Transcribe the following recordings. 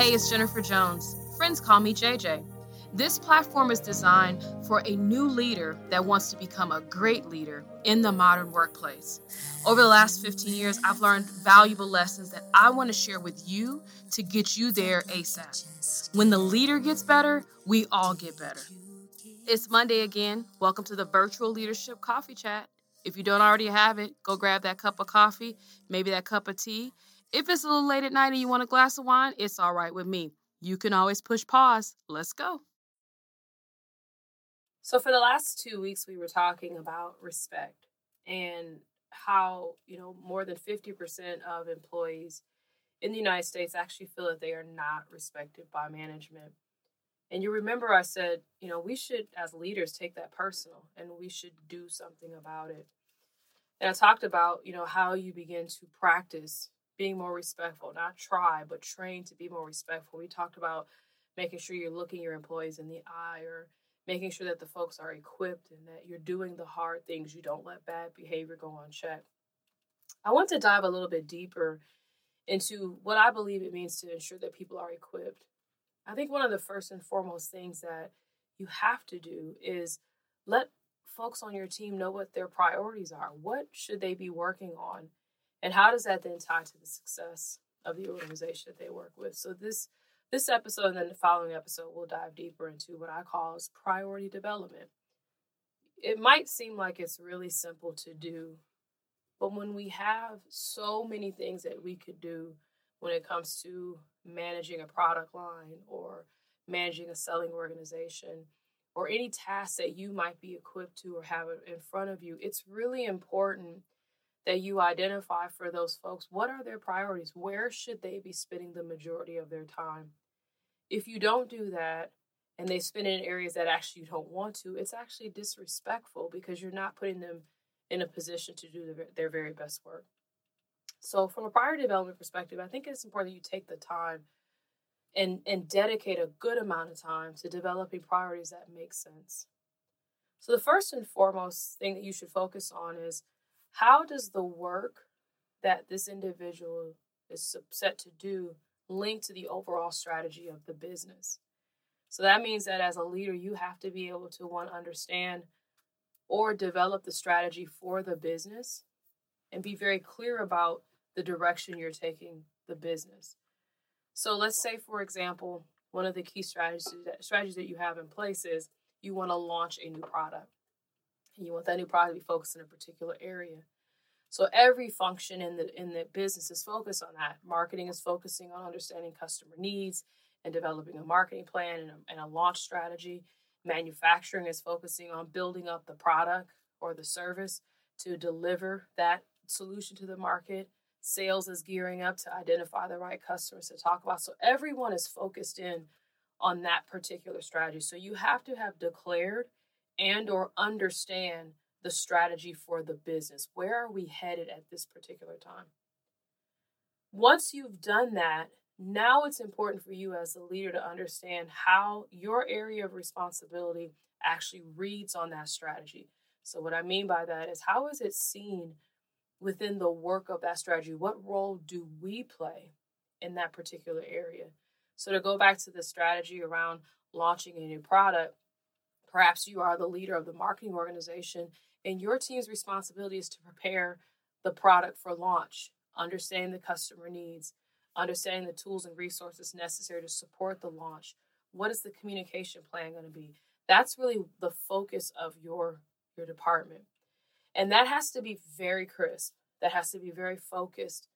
Hey, it's Jennifer Jones. Friends call me JJ. This platform is designed for a new leader that wants to become a great leader in the modern workplace. Over the last 15 years, I've learned valuable lessons that I want to share with you to get you there ASAP. When the leader gets better, we all get better. It's Monday again. Welcome to the Virtual Leadership Coffee Chat. If you don't already have it, go grab that cup of coffee, maybe that cup of tea, if it's a little late at night and you want a glass of wine, it's all right with me. You can always push pause. Let's go. So, for the last two weeks, we were talking about respect and how, you know, more than 50% of employees in the United States actually feel that they are not respected by management. And you remember I said, you know, we should, as leaders, take that personal and we should do something about it. And I talked about, you know, how you begin to practice being more respectful, not try, but train to be more respectful. We talked about making sure you're looking your employees in the eye or making sure that the folks are equipped and that you're doing the hard things. You don't let bad behavior go unchecked. I want to dive a little bit deeper into what I believe it means to ensure that people are equipped. I think one of the first and foremost things that you have to do is let folks on your team know what their priorities are. What should they be working on? And how does that then tie to the success of the organization that they work with? So this this episode and then the following episode we'll dive deeper into what I call as priority development. It might seem like it's really simple to do, but when we have so many things that we could do when it comes to managing a product line or managing a selling organization or any task that you might be equipped to or have in front of you, it's really important that you identify for those folks what are their priorities? Where should they be spending the majority of their time? If you don't do that and they spend it in areas that actually you don't want to, it's actually disrespectful because you're not putting them in a position to do their very best work. So, from a priority development perspective, I think it's important that you take the time and, and dedicate a good amount of time to developing priorities that make sense. So, the first and foremost thing that you should focus on is how does the work that this individual is set to do link to the overall strategy of the business? So that means that as a leader, you have to be able to one understand or develop the strategy for the business and be very clear about the direction you're taking the business. So let's say, for example, one of the key strategies that, strategies that you have in place is you want to launch a new product and you want that new product to be focused in a particular area. So every function in the in the business is focused on that. Marketing is focusing on understanding customer needs and developing a marketing plan and a, and a launch strategy. Manufacturing is focusing on building up the product or the service to deliver that solution to the market. Sales is gearing up to identify the right customers to talk about. So everyone is focused in on that particular strategy. So you have to have declared and or understand the strategy for the business. Where are we headed at this particular time? Once you've done that, now it's important for you as a leader to understand how your area of responsibility actually reads on that strategy. So, what I mean by that is how is it seen within the work of that strategy? What role do we play in that particular area? So, to go back to the strategy around launching a new product, Perhaps you are the leader of the marketing organization, and your team's responsibility is to prepare the product for launch, understanding the customer needs, understanding the tools and resources necessary to support the launch. What is the communication plan going to be? That's really the focus of your your department. And that has to be very crisp. That has to be very focused.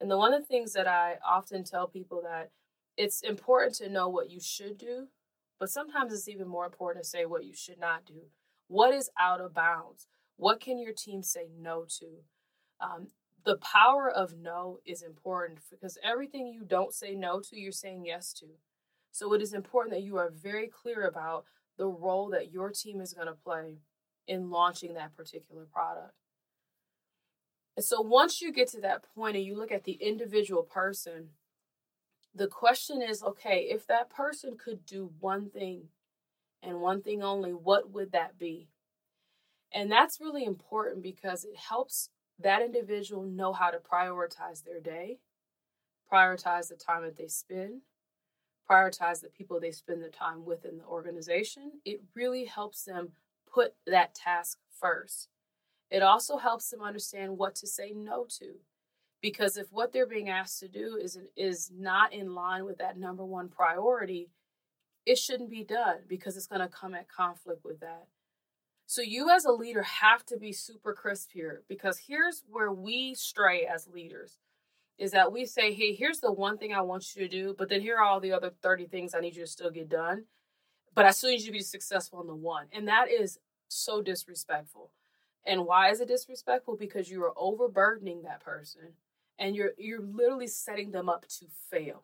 And the one of the things that I often tell people that it's important to know what you should do but sometimes it's even more important to say what you should not do. What is out of bounds? What can your team say no to? Um, the power of no is important because everything you don't say no to, you're saying yes to. So it is important that you are very clear about the role that your team is going to play in launching that particular product. And so once you get to that point and you look at the individual person, the question is okay, if that person could do one thing and one thing only, what would that be? And that's really important because it helps that individual know how to prioritize their day, prioritize the time that they spend, prioritize the people they spend the time with in the organization, it really helps them put that task first. It also helps them understand what to say no to. Because if what they're being asked to do is, is not in line with that number one priority, it shouldn't be done because it's going to come at conflict with that. So, you as a leader have to be super crisp here because here's where we stray as leaders is that we say, hey, here's the one thing I want you to do, but then here are all the other 30 things I need you to still get done. But I still need you to be successful in the one. And that is so disrespectful. And why is it disrespectful? Because you are overburdening that person and you're you're literally setting them up to fail.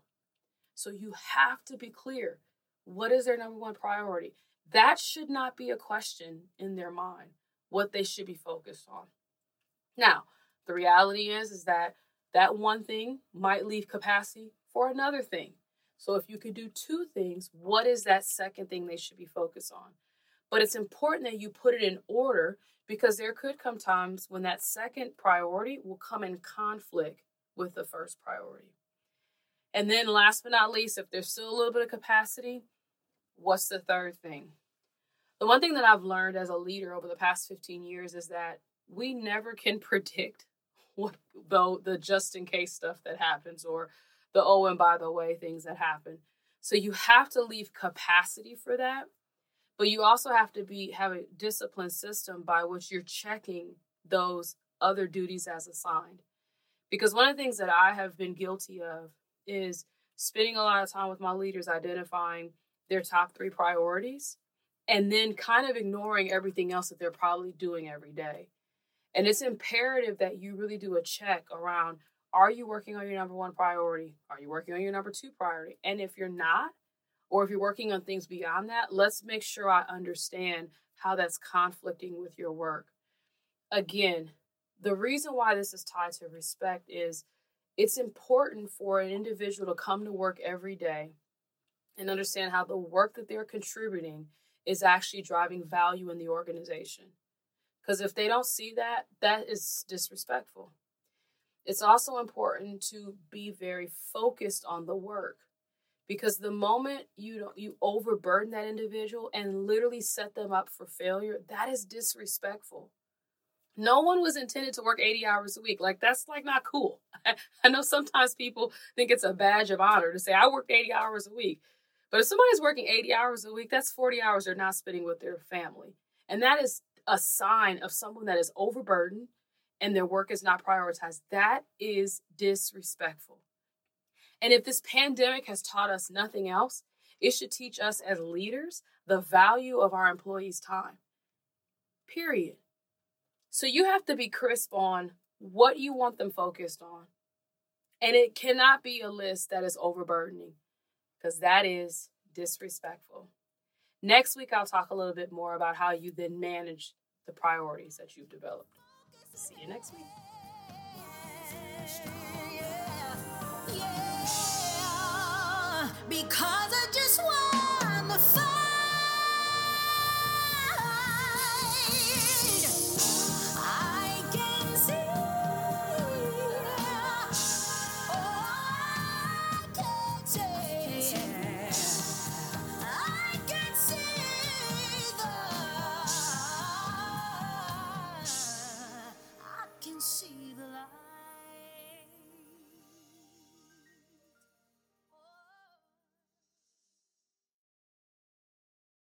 So you have to be clear. What is their number one priority? That should not be a question in their mind, what they should be focused on. Now, the reality is is that that one thing might leave capacity for another thing. So if you could do two things, what is that second thing they should be focused on? But it's important that you put it in order because there could come times when that second priority will come in conflict with the first priority. And then last but not least, if there's still a little bit of capacity, what's the third thing? The one thing that I've learned as a leader over the past 15 years is that we never can predict what the, the just in case stuff that happens or the oh and by the way things that happen. So you have to leave capacity for that, but you also have to be have a disciplined system by which you're checking those other duties as assigned. Because one of the things that I have been guilty of is spending a lot of time with my leaders identifying their top three priorities and then kind of ignoring everything else that they're probably doing every day. And it's imperative that you really do a check around are you working on your number one priority? Are you working on your number two priority? And if you're not, or if you're working on things beyond that, let's make sure I understand how that's conflicting with your work. Again, the reason why this is tied to respect is it's important for an individual to come to work every day and understand how the work that they're contributing is actually driving value in the organization. Because if they don't see that, that is disrespectful. It's also important to be very focused on the work because the moment you don't you overburden that individual and literally set them up for failure, that is disrespectful. No one was intended to work 80 hours a week. Like that's like not cool. I know sometimes people think it's a badge of honor to say I worked 80 hours a week. But if somebody's working 80 hours a week, that's 40 hours they're not spending with their family. And that is a sign of someone that is overburdened and their work is not prioritized. That is disrespectful. And if this pandemic has taught us nothing else, it should teach us as leaders the value of our employees' time. Period. So you have to be crisp on what you want them focused on. And it cannot be a list that is overburdening because that is disrespectful. Next week, I'll talk a little bit more about how you then manage the priorities that you've developed. See you next week. Because